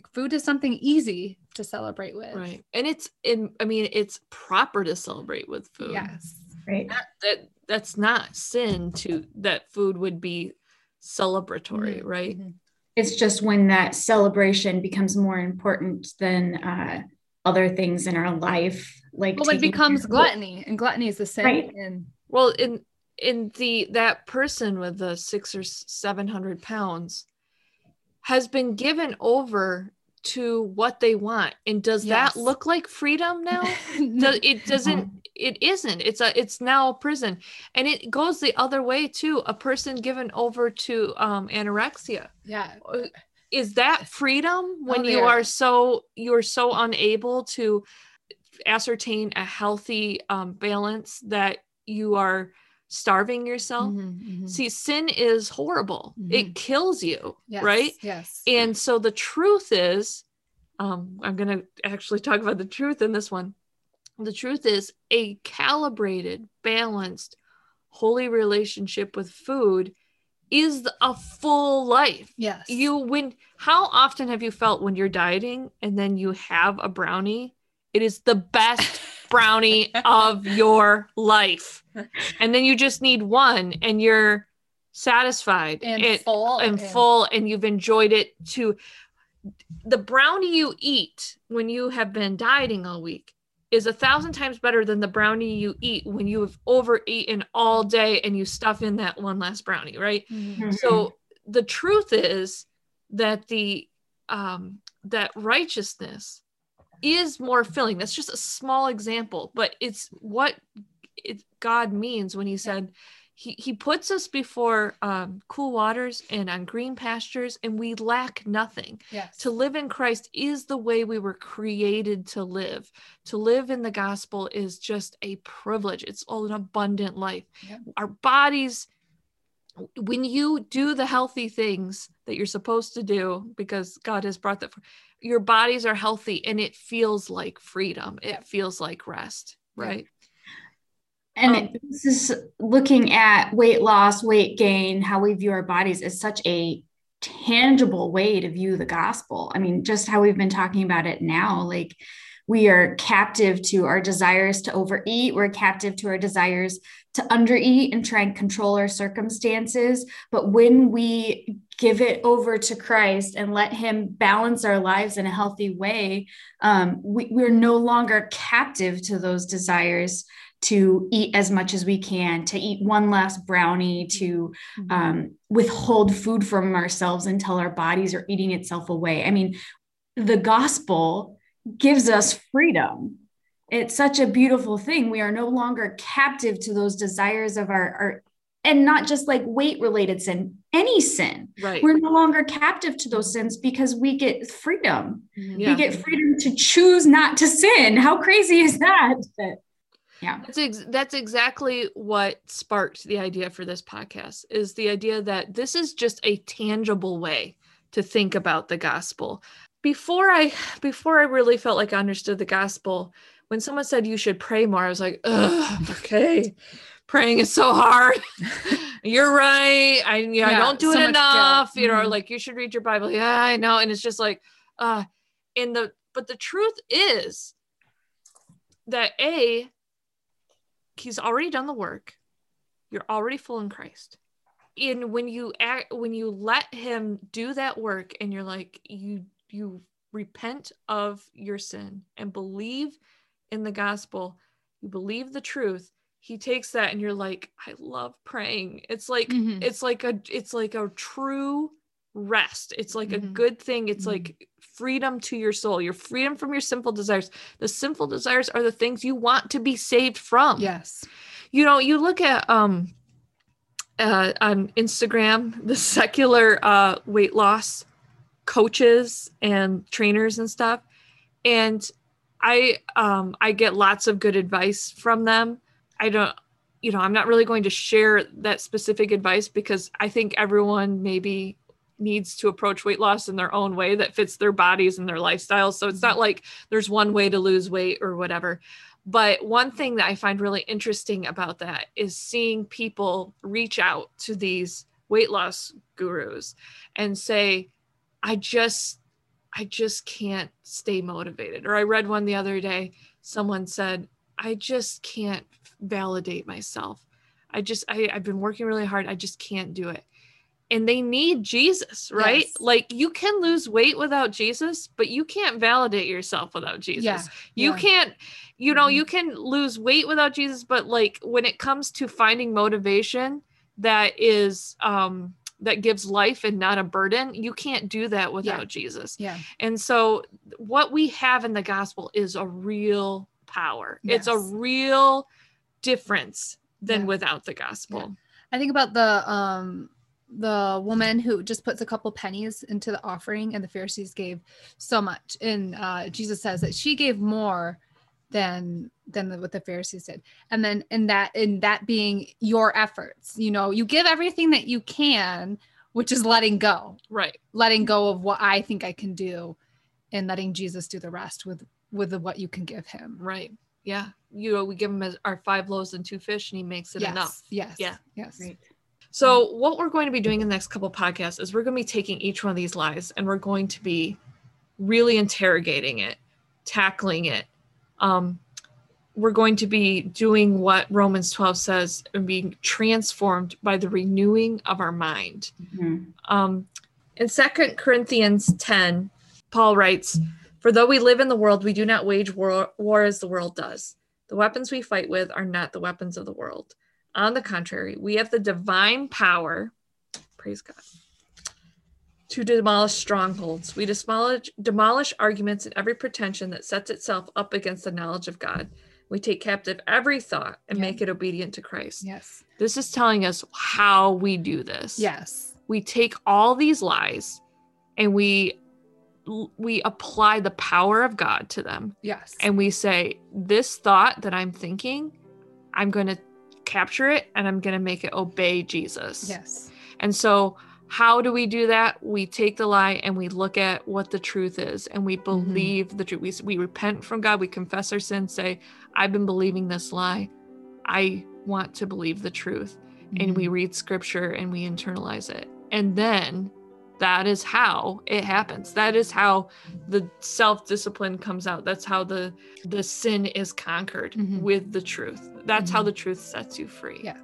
food is something easy to celebrate with. Right. And it's in I mean it's proper to celebrate with food. Yes. Right. That, that that's not sin to that food would be celebratory, Mhm, right? mhm. It's just when that celebration becomes more important than uh, other things in our life, like Well, it becomes care gluttony, and gluttony is the sin. Right. And Well, in in the that person with the six or seven hundred pounds has been given over to what they want, and does Yes. that look like freedom now? [LAUGHS] No, it doesn't. It isn't. It's a. It's now a prison, and it goes the other way too. A person given over to um, anorexia yeah. is that freedom when Oh, you are so you're so unable to ascertain a healthy um, balance that you are starving yourself Mhm, mhm. see sin is horrible it kills you Yes, right Yes. and so the truth is um, i'm going to actually talk about the truth in this one the truth is a calibrated balanced holy relationship with food is a full life yes. you when how often have you felt when you're dieting and then you have a brownie it is the best [LAUGHS] brownie of your life. And then you just need one and you're satisfied. And it- full and full and you've enjoyed it to the brownie you eat when you have been dieting all week is a thousand times better than the brownie you eat when you have overeaten all day and you stuff in that one last brownie right? Mhm. so the truth is that the um that righteousness is more filling. That's just a small example but it's what it, god means when he said he, he puts us before um, cool waters and on green pastures and we lack nothing. Yes. to live in christ is the way we were created to live. To live in the gospel is just a privilege. It's all an abundant life. Yep. our bodies when you do the healthy things that you're supposed to do because god has brought that for your bodies are healthy and it feels like freedom. It feels like rest right? And Um, this is looking at weight loss, weight gain, how we view our bodies is such a tangible way to view the gospel. I mean, just how we've been talking about it now, like we are captive to our desires to overeat, we're captive to our desires to undereat and try and control our circumstances. But when we give it over to Christ and let Him balance our lives in a healthy way, um, we, we're no longer captive to those desires to eat as much as we can, to eat one last brownie, to Mhm. um, withhold food from ourselves until our bodies are eating itself away. I mean, the gospel gives us freedom. It's such a beautiful thing. We are no longer captive to those desires of our, our and not just like weight related sin, any sin. right We're no longer captive to those sins because we get freedom. Mhm. Yeah. We get freedom to choose not to sin. How crazy is that? But, yeah. That's ex- that's exactly what sparked the idea for this podcast is the idea that this is just a tangible way to think about the gospel. Before I before I really felt like I understood the gospel, when someone said you should pray more, I was like, Ugh, okay, praying is so hard. [LAUGHS] You're right. I you know, I don't do so it enough. You know, like you should read your Bible. Yeah, I know. And it's just like, uh, and the but the truth is that a he's already done the work you're already full in christ and when you act when you let him do that work and you're like you you repent of your sin and believe in the gospel you believe the truth he takes that and you're like i love praying it's like Mhm. it's like a it's like a true rest it's like a Mhm. good thing it's Mhm. like freedom to your soul your freedom from your sinful desires the sinful desires are the things you want to be saved from Yes. you know you look at um uh, on Instagram the secular uh, weight loss coaches and trainers and stuff, and I um, I get lots of good advice from them. I don't, you know, I'm not really going to share that specific advice because I think everyone maybe needs to approach weight loss in their own way that fits their bodies and their lifestyles. So it's not mm-hmm. like there's one way to lose weight or whatever. But one thing that I find really interesting about that is seeing people reach out to these weight loss gurus and say, I just, I just can't stay motivated. Or I read one the other day, someone said, I just can't validate myself. I just, I, I've been working really hard. I just can't do it and they need Jesus, right? Yes. Like you can lose weight without Jesus, but you can't validate yourself without Jesus. Yeah. You yeah. can't, you know, mm-hmm. you can lose weight without Jesus, but like when it comes to finding motivation that is um that gives life and not a burden, you can't do that without yeah. Jesus. Yeah. And so what we have in the gospel is a real power. Yes. It's a real difference than yeah. without the gospel. I think about the um the woman who just puts a couple pennies into the offering and the pharisees gave so much. And uh, jesus says that she gave more than than the, what the pharisees did. And then in that in that being your efforts you know you give everything that you can which is letting go. Right. Letting go of what i think i can do and letting jesus do the rest with with the, what you can give him. Right yeah you know we give him our five loaves and two fish and he makes it yes, enough yes yeah yes right. So, what we're going to be doing in the next couple podcasts is we're going to be taking each one of these lies and we're going to be really interrogating it, tackling it. Um, we're going to be doing what Romans 12 says and being transformed by the renewing of our mind. Mm-hmm. Um, in Second Corinthians 10, Paul writes, For though we live in the world, we do not wage war, war as the world does. The weapons we fight with are not the weapons of the world on the contrary, we have the divine power, praise God, to demolish strongholds. We demolish, demolish arguments and every pretension that sets itself up against the knowledge of God. We take captive every thought and yeah. make it obedient to Christ. Yes. This is telling us how we do this. Yes. We take all these lies and we we apply the power of God to them. Yes. And we say, this thought that I'm thinking, I'm going to capture it and I'm going to make it obey Jesus. Yes. And so, how do we do that? We take the lie and we look at what the truth is and we mm-hmm. believe mm-hmm. the truth. We, we repent from God, we confess our sins, say, I've been believing this lie. I want to believe the truth. Mm-hmm. And we mm-hmm. read scripture and we internalize it. And then that is how it happens. That is how the self-discipline comes out. That's how the the sin is conquered mm-hmm. with the truth. That's mm-hmm. how the truth sets you free. Yeah.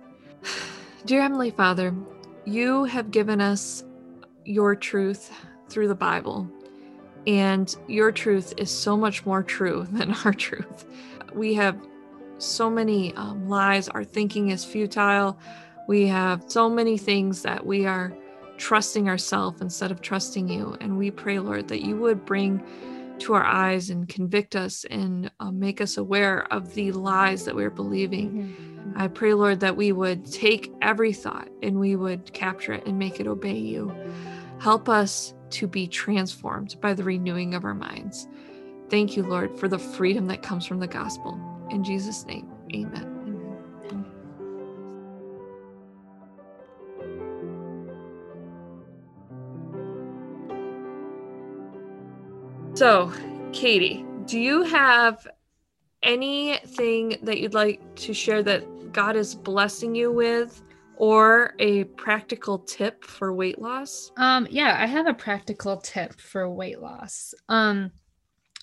[SIGHS] Dear heavenly father you have given us your truth through the bible and your truth is so much more true [LAUGHS] than our truth. We have so many um, lies. Our thinking is futile. We have so many things that we are trusting ourselves instead of trusting you. And we pray, Lord, that you would bring to our eyes and convict us and uh, make us aware of the lies that we're believing. Mm-hmm. I pray, Lord, that we would take every thought and we would capture it and make it obey you. Help us to be transformed by the renewing of our minds. Thank you, Lord, for the freedom that comes from the gospel. In Jesus' name, amen. So, Katie, do you have anything that you'd like to share that God is blessing you with or a practical tip for weight loss? Um yeah, I have a practical tip for weight loss. Um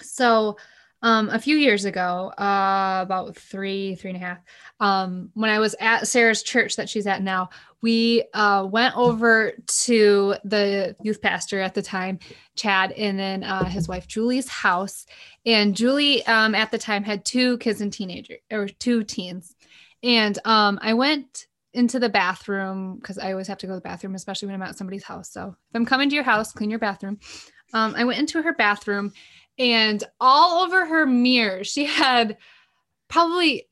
so um, a few years ago, uh, about three, three and a half, um, when I was at Sarah's church that she's at now, we uh, went over to the youth pastor at the time, Chad, and then uh, his wife Julie's house. And Julie um, at the time had two kids and teenager or two teens. And um, I went into the bathroom because I always have to go to the bathroom, especially when I'm at somebody's house. So if I'm coming to your house, clean your bathroom. Um, I went into her bathroom and all over her mirror, she had probably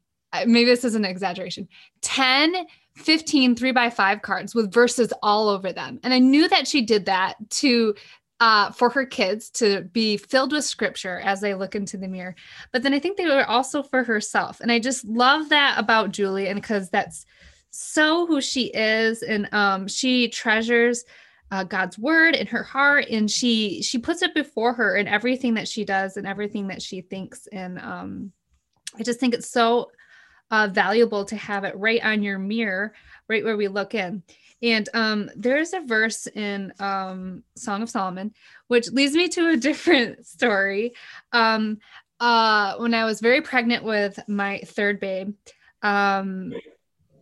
maybe this is an exaggeration 10 15 three by five cards with verses all over them. And I knew that she did that to uh, for her kids to be filled with scripture as they look into the mirror. But then I think they were also for herself. And I just love that about Julie, and because that's so who she is. And um, she treasures uh, God's word in her heart, and she she puts it before her in everything that she does and everything that she thinks. And um, I just think it's so uh, valuable to have it right on your mirror, right where we look in. And um, there's a verse in um, Song of Solomon, which leads me to a [LAUGHS] different story. Um, uh, when I was very pregnant with my third babe, um,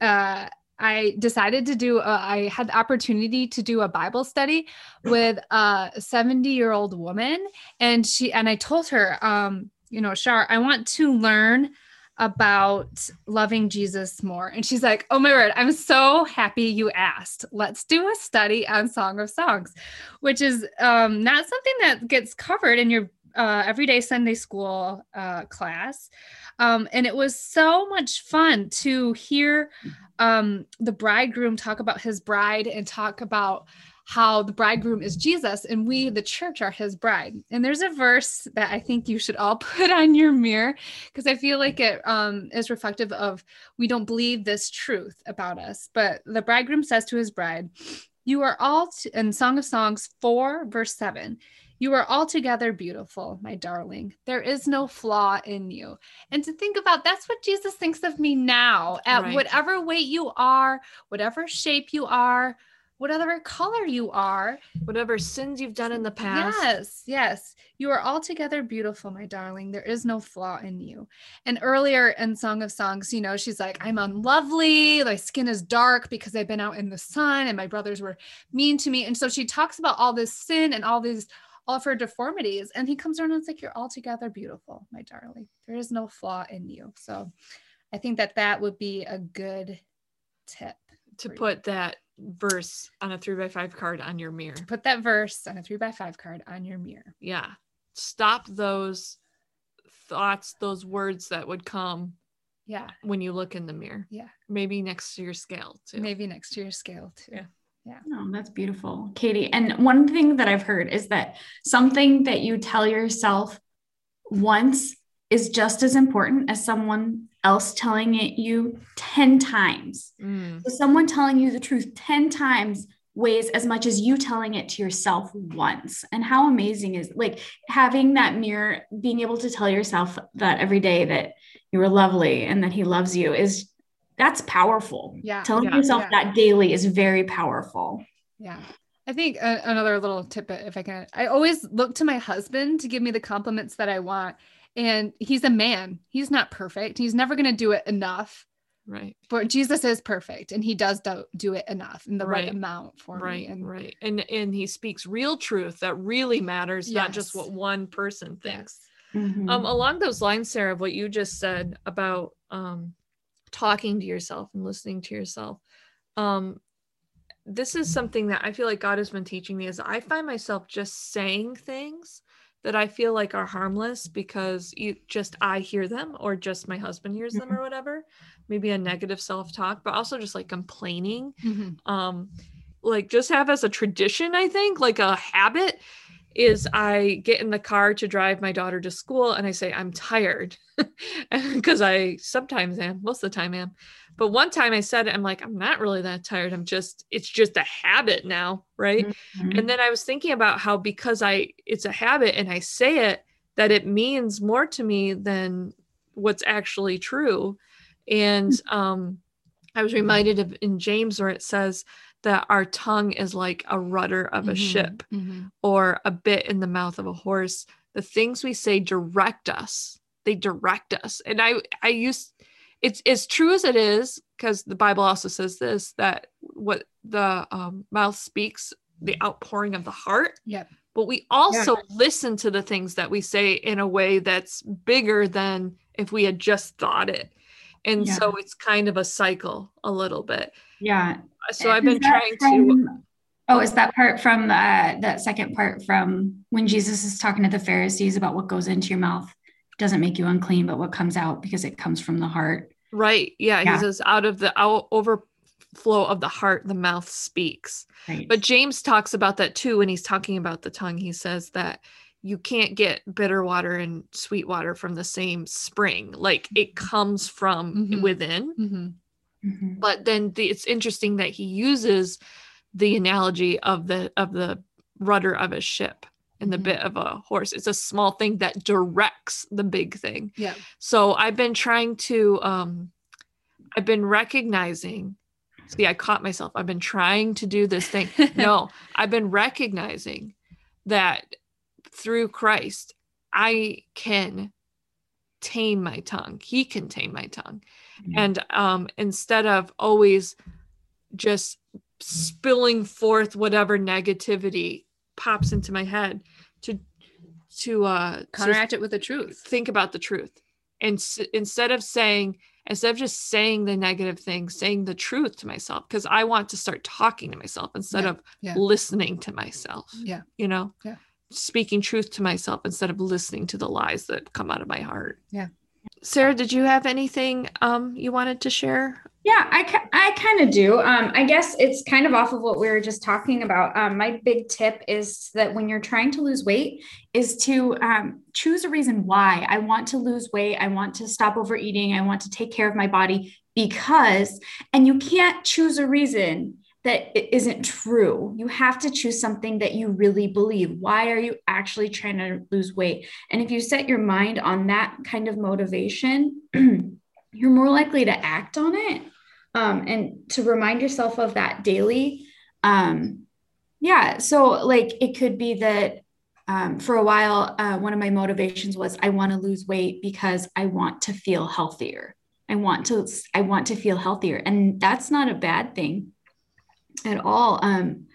uh, I decided to do, a, I had the opportunity to do a Bible study with [LAUGHS] a 70 year old woman. And she, and I told her, um, you know, Shar, I want to learn about loving Jesus more. And she's like, Oh my word, I'm so happy you asked. Let's do a study on Song of Songs, which is um, not something that gets covered in your uh, everyday Sunday school uh, class. Um, and it was so much fun to hear um, the bridegroom talk about his bride and talk about how the bridegroom is Jesus and we, the church, are his bride. And there's a verse that I think you should all [LAUGHS] put on your mirror because I feel like it um, is reflective of we don't believe this truth about us. But the bridegroom says to his bride, You are all, t- in Song of Songs 4, verse 7, you are altogether beautiful, my darling. There is no flaw in you. And to think about that's what Jesus thinks of me now at right. whatever weight you are, whatever shape you are, whatever color you are, whatever sins you've done in the past. Yes, yes. You are altogether beautiful, my darling. There is no flaw in you. And earlier in Song of Songs, you know, she's like, I'm unlovely. My skin is dark because I've been out in the sun and my brothers were mean to me. And so she talks about all this sin and all these all of her deformities. And he comes around and it's like, You're altogether beautiful, my darling. There is no flaw in you. So I think that that would be a good tip to put that verse on a three by five card on your mirror. Put that verse on a three by five card on your mirror. Yeah. Stop those thoughts, those words that would come. Yeah. When you look in the mirror. Yeah. Maybe next to your scale too. Maybe next to your scale too. Yeah. Yeah. Oh, that's beautiful, Katie. And one thing that I've heard is that something that you tell yourself once is just as important as someone else telling it you 10 times. Mm. So someone telling you the truth 10 times weighs as much as you telling it to yourself once. And how amazing is like having that mirror, being able to tell yourself that every day that you are lovely and that he loves you is that's powerful. Yeah. Telling yeah, yourself yeah. that daily is very powerful. Yeah. I think uh, another little tip, if I can, I always look to my husband to give me the compliments that I want. And he's a man. He's not perfect. He's never going to do it enough. Right. But Jesus is perfect and he does do, do it enough in the right, right amount for right, me. And right. And and he speaks real truth that really matters, yes. not just what one person thinks. Yes. Mm-hmm. Um, along those lines, Sarah, what you just said about um, talking to yourself and listening to yourself. Um, this is something that I feel like God has been teaching me is I find myself just saying things that I feel like are harmless because you just I hear them or just my husband hears them or mm-hmm. whatever. Maybe a negative self-talk, but also just like complaining. Mm-hmm. Um like just have as a tradition, I think, like a habit is I get in the car to drive my daughter to school and I say I'm tired [LAUGHS] because I sometimes am, most of the time am. But one time I said I'm like, I'm not really that tired. I'm just, it's just a habit now. Right. Mm-hmm. And then I was thinking about how because I, it's a habit and I say it, that it means more to me than what's actually true. And um, I was reminded of in James where it says that our tongue is like a rudder of a mm-hmm. ship mm-hmm. or a bit in the mouth of a horse. The things we say direct us. They direct us. And I I used it's as true as it is because the bible also says this that what the um, mouth speaks the outpouring of the heart yep but we also yeah. listen to the things that we say in a way that's bigger than if we had just thought it and yeah. so it's kind of a cycle a little bit yeah so i've been trying from, to oh is that part from uh, that second part from when jesus is talking to the pharisees about what goes into your mouth doesn't make you unclean, but what comes out because it comes from the heart. Right. Yeah. yeah. He says, out of the out, over flow of the heart the mouth speaks Right. but james talks about that too when he's talking about the tongue he says that you can't get bitter water and sweet water from the same spring like it comes from Mhm. within Mhm. Mhm. but then the, it's interesting that he uses the analogy of the of the rudder of a ship and the Mhm. bit of a horse it's a small thing that directs the big thing Yeah. so i've been trying to um i've been recognizing see i caught myself i've been trying to do this thing [LAUGHS] no i've been recognizing that through christ i can tame my tongue he can tame my tongue Yeah. and um instead of always just spilling forth whatever negativity pops into my head to to uh to Counteract it with the truth. think about the truth and s- instead of saying instead of just saying the negative thing saying the truth to myself because i want to start talking to myself instead Yeah, of yeah. listening to myself Yeah. you know Yeah. speaking truth to myself instead of listening to the lies that come out of my heart Yeah. Sarah did you have anything um you wanted to share Yeah, I, I kind of do. Um, I guess it's kind of off of what we were just talking about. Um, my big tip is that when you're trying to lose weight, is to um, choose a reason why I want to lose weight. I want to stop overeating. I want to take care of my body because, and you can't choose a reason that isn't true. You have to choose something that you really believe. Why are you actually trying to lose weight? And if you set your mind on that kind of motivation, [CLEARS THROAT] you're more likely to act on it um, and to remind yourself of that daily. Um, yeah. So, like, it could be that um, for a while, uh, one of my motivations was I want to lose weight because I want to feel healthier. I want to, I want to feel healthier. And that's not a bad thing at all. Um,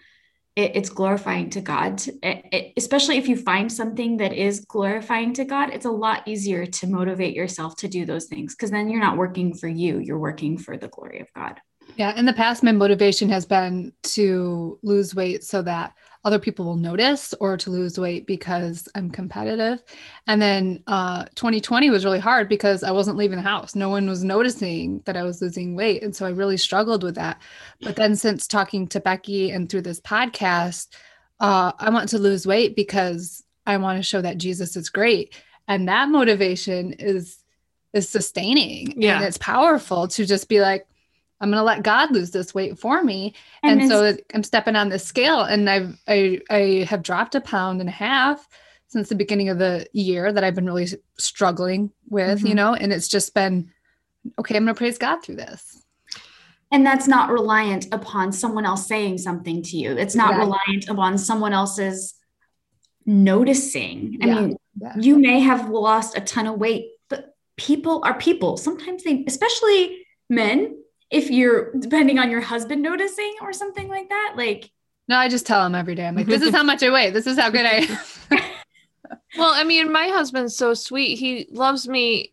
it, it's glorifying to God, it- it- especially if you find something that is glorifying to God. It's a lot easier to motivate yourself to do those things because then you're not working for you, you're working for the glory of God. Yeah. In the past, my motivation has been to lose weight so that other people will notice or to lose weight because I'm competitive. And then uh, 2020 was really hard because I wasn't leaving the house. No one was noticing that I was losing weight. And so I really struggled with that. But then since talking to Becky and through this podcast, uh, I want to lose weight because I want to show that Jesus is great. And that motivation is is sustaining Yeah. and it's powerful to just be like, I'm going to let God lose this weight for me. And, it's- so I'm stepping on this scale and I've, I, I have dropped a pound and a half since the beginning of the year that I've been really struggling with, you Mhm. know, and it's just been, okay, I'm going to praise God through this. And that's not reliant upon someone else saying something to you. It's not Exactly. reliant upon someone else's noticing. I Yeah. mean, Yeah. you may have lost a ton of weight, but people are people. Sometimes they, especially men, if you're depending on your husband noticing or something like that, like No, I just tell him every day. I'm like, this is [LAUGHS] how much I weigh. This is how good I am. [LAUGHS] well i mean my husband's so sweet he loves me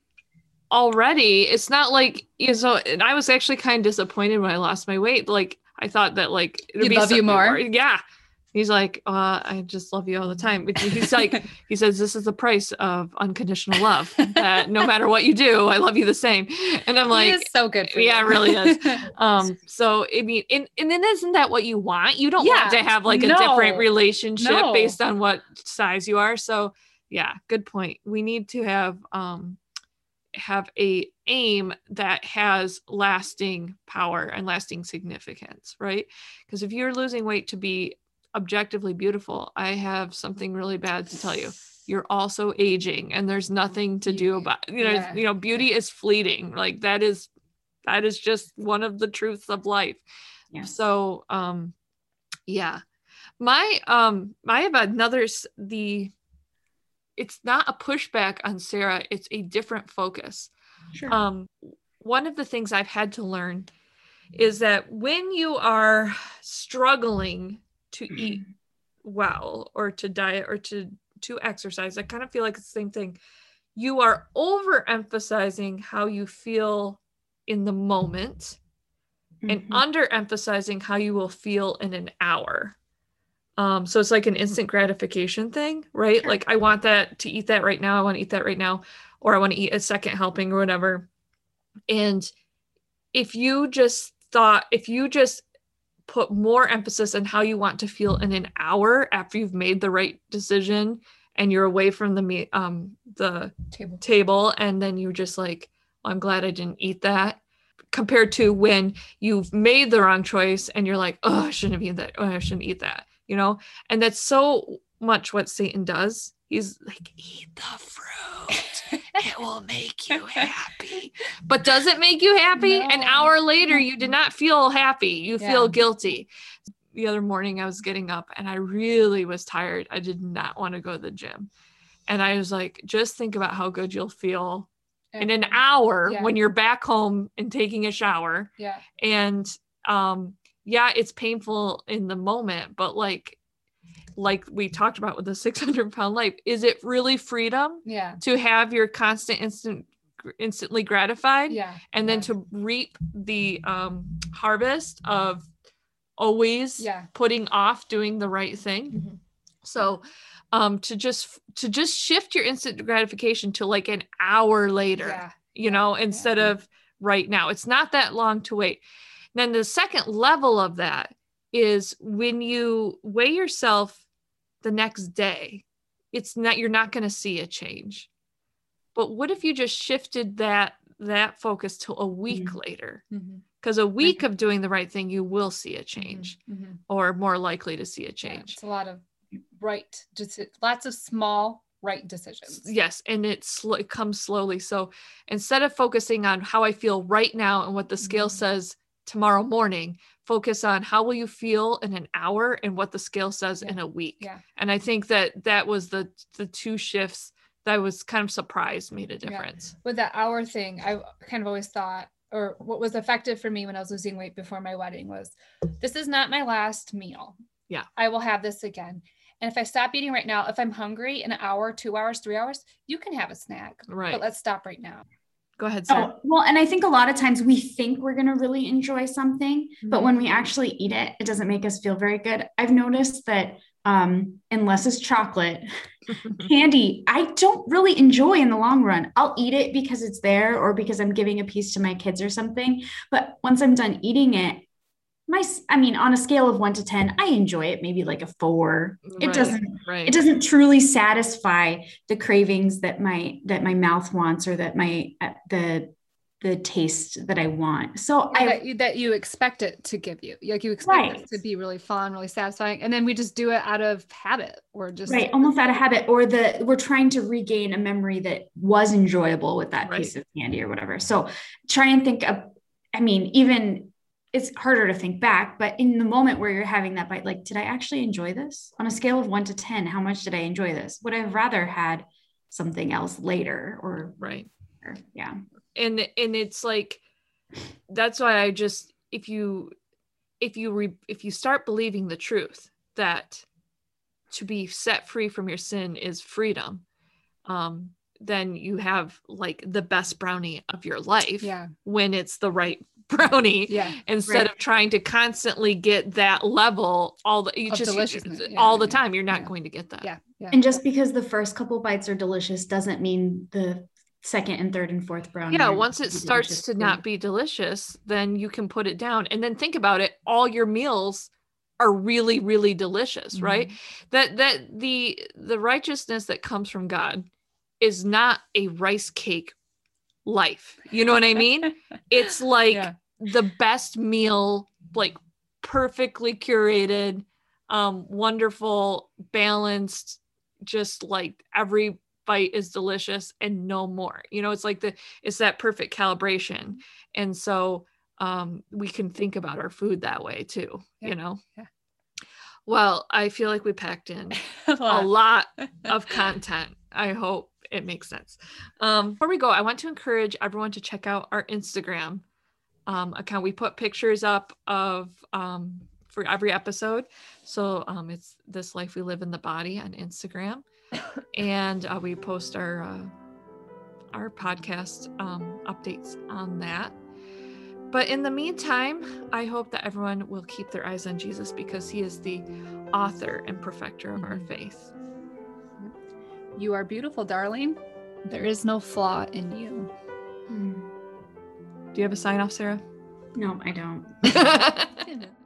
already it's not like you know so and i was actually kind of disappointed when i lost my weight like i thought that like it'd He'd love you something more? yeah he's like uh i just love you all the time. He's [LAUGHS] like he says this is the price of unconditional love that no matter what you do i love you the same. And i'm He like is so good. For yeah, it really is. [LAUGHS] um so i mean and, and then isn't that what you want? You don't want to have like a no, different relationship no. based on what size you are. So yeah good point. We need to have um have a aim that has lasting power and lasting significance right? Because if you're losing weight to be objectively beautiful i have something really bad to tell you. You're also aging and there's nothing to do about you know yeah, you know beauty is fleeting like that is that is just one of the truths of life. So um yeah. My um i have another the it's not a pushback on sarah it's a different focus. Sure. um one of the things i've had to learn is that when you are struggling to [CLEARS THROAT] eat well or to diet or to to exercise i kind of feel like it's the same thing you are overemphasizing how you feel in the moment and Mhm. underemphasizing how you will feel in an hour. Um, so it's like an instant gratification thing, right? Like I want that to eat that right now. I want to eat that right now, or I want to eat a second helping or whatever. And if you just thought if you just put more emphasis on how you want to feel in an hour after you've made the right decision and you're away from the um the Table. table and then you're just like "Well, i'm glad i didn't eat that. Compared to when you've made the wrong choice and you're like oh i shouldn't have eaten that. Oh i shouldn't eat that you know? And that's so much what satan does. He's like eat the fruit [LAUGHS] [LAUGHS] it will make you happy. [LAUGHS] But does it make you happy? An hour later you did not feel happy. You feel guilty. The other morning i was getting up and i really was tired. I did not want to go to the gym. And i was like just think about how good you'll feel in an hour Yeah. when you're back home and taking a shower. Yeah. and um yeah it's painful in the moment but like like we talked about with the 600 pound life is it really freedom Yeah. to have your constant instant instantly gratified Yeah. and then to reap the um harvest of always Yeah. putting off doing the right thing Mhm. so um to just to just shift your instant gratification to like an hour later Yeah. you know instead of right now it's not that long to wait then the second level of that is when you weigh yourself the next day it's not you're not going to see a change but what if you just shifted that that focus to a week Mhm. later Mhm. because a week of doing the right thing you will see a change Mhm. or more likely to see a Yeah, change It's a lot of right, just lots of small right decisions. yes and it, sl- it comes slowly so instead of focusing on how i feel right now and what the scale Mhm. says tomorrow morning focus on how will you feel in an hour and what the scale says Yeah. in a week Yeah. and i think that that was the the two shifts that was kind of surprised made a Yeah. difference With that hour thing, I kind of always thought, or what was effective for me when I was losing weight before my wedding was this is not my last meal. Yeah. I will have this again. And if I stop eating right now, if I'm hungry in an hour, two hours, three hours, you can have a snack. right But let's stop right now. Go ahead Sarah. Oh, well, and I think a lot of times we think we're going to really enjoy something, but Mhm. when we actually eat it, it doesn't make us feel very good. I've noticed that um, unless it's chocolate, [LAUGHS] candy, I don't really enjoy in the long run. I'll eat it because it's there or because I'm giving a piece to my kids or something. But once I'm done eating it, my, I mean, on a scale of one to 10, I enjoy it maybe like a four. It Right, doesn't right it doesn't truly satisfy the cravings that my that my mouth wants or that my uh, the the taste that I want. So I that, you, that you expect it to give you. Like you expect Right. it to be really fun, really satisfying. And then we just do it out of habit or just right almost out of habit or the we're trying to regain a memory that was enjoyable with that piece of candy or whatever. So try and think of I mean even it's harder to think back, but in the moment where you're having that bite, like, did I actually enjoy this? On a scale of one to 10, how much did I enjoy this? Would I have rather had something else later or, right or yeah. and and it's like that's why i just if you if you re, if you start believing the truth that to be set free from your sin is freedom um then you have like the best brownie of your life yeah, when it's the right brownie [LAUGHS] yeah. instead Right. of trying to constantly get that level all the you Of just deliciousness, yeah, all the yeah, time you're not yeah. going to get that Yeah. Yeah. And just because the first couple bites are delicious doesn't mean the second and third and fourth brownie. yeah are once it starts delicious to not be delicious then you can put it down and then think about it all your meals are really really delicious right Mm-hmm. that that the the righteousness that comes from god is not a rice cake life you know what i mean [LAUGHS] it's like Yeah. The best meal like perfectly curated um wonderful balanced just like every bite is delicious and no more you know it's like the it's that perfect calibration and so um we can think about our food that way too Yeah, you know yeah. well i feel like we packed in a [LAUGHS] a lot [LAUGHS] of content. I hope it makes sense. Um, before we go, I want to encourage everyone to check out our Instagram um, account. We put pictures up of um, for every episode. So um, it's this life we live in the body on Instagram, [COUGHS] and uh, we post our uh, our podcast um, updates on that. But in the meantime, I hope that everyone will keep their eyes on Jesus because he is the author and perfecter of our Mhm. faith. You are beautiful, darling. There is no flaw in you. Hmm. Do you have a sign off, Sarah? No, I don't. [LAUGHS] [LAUGHS]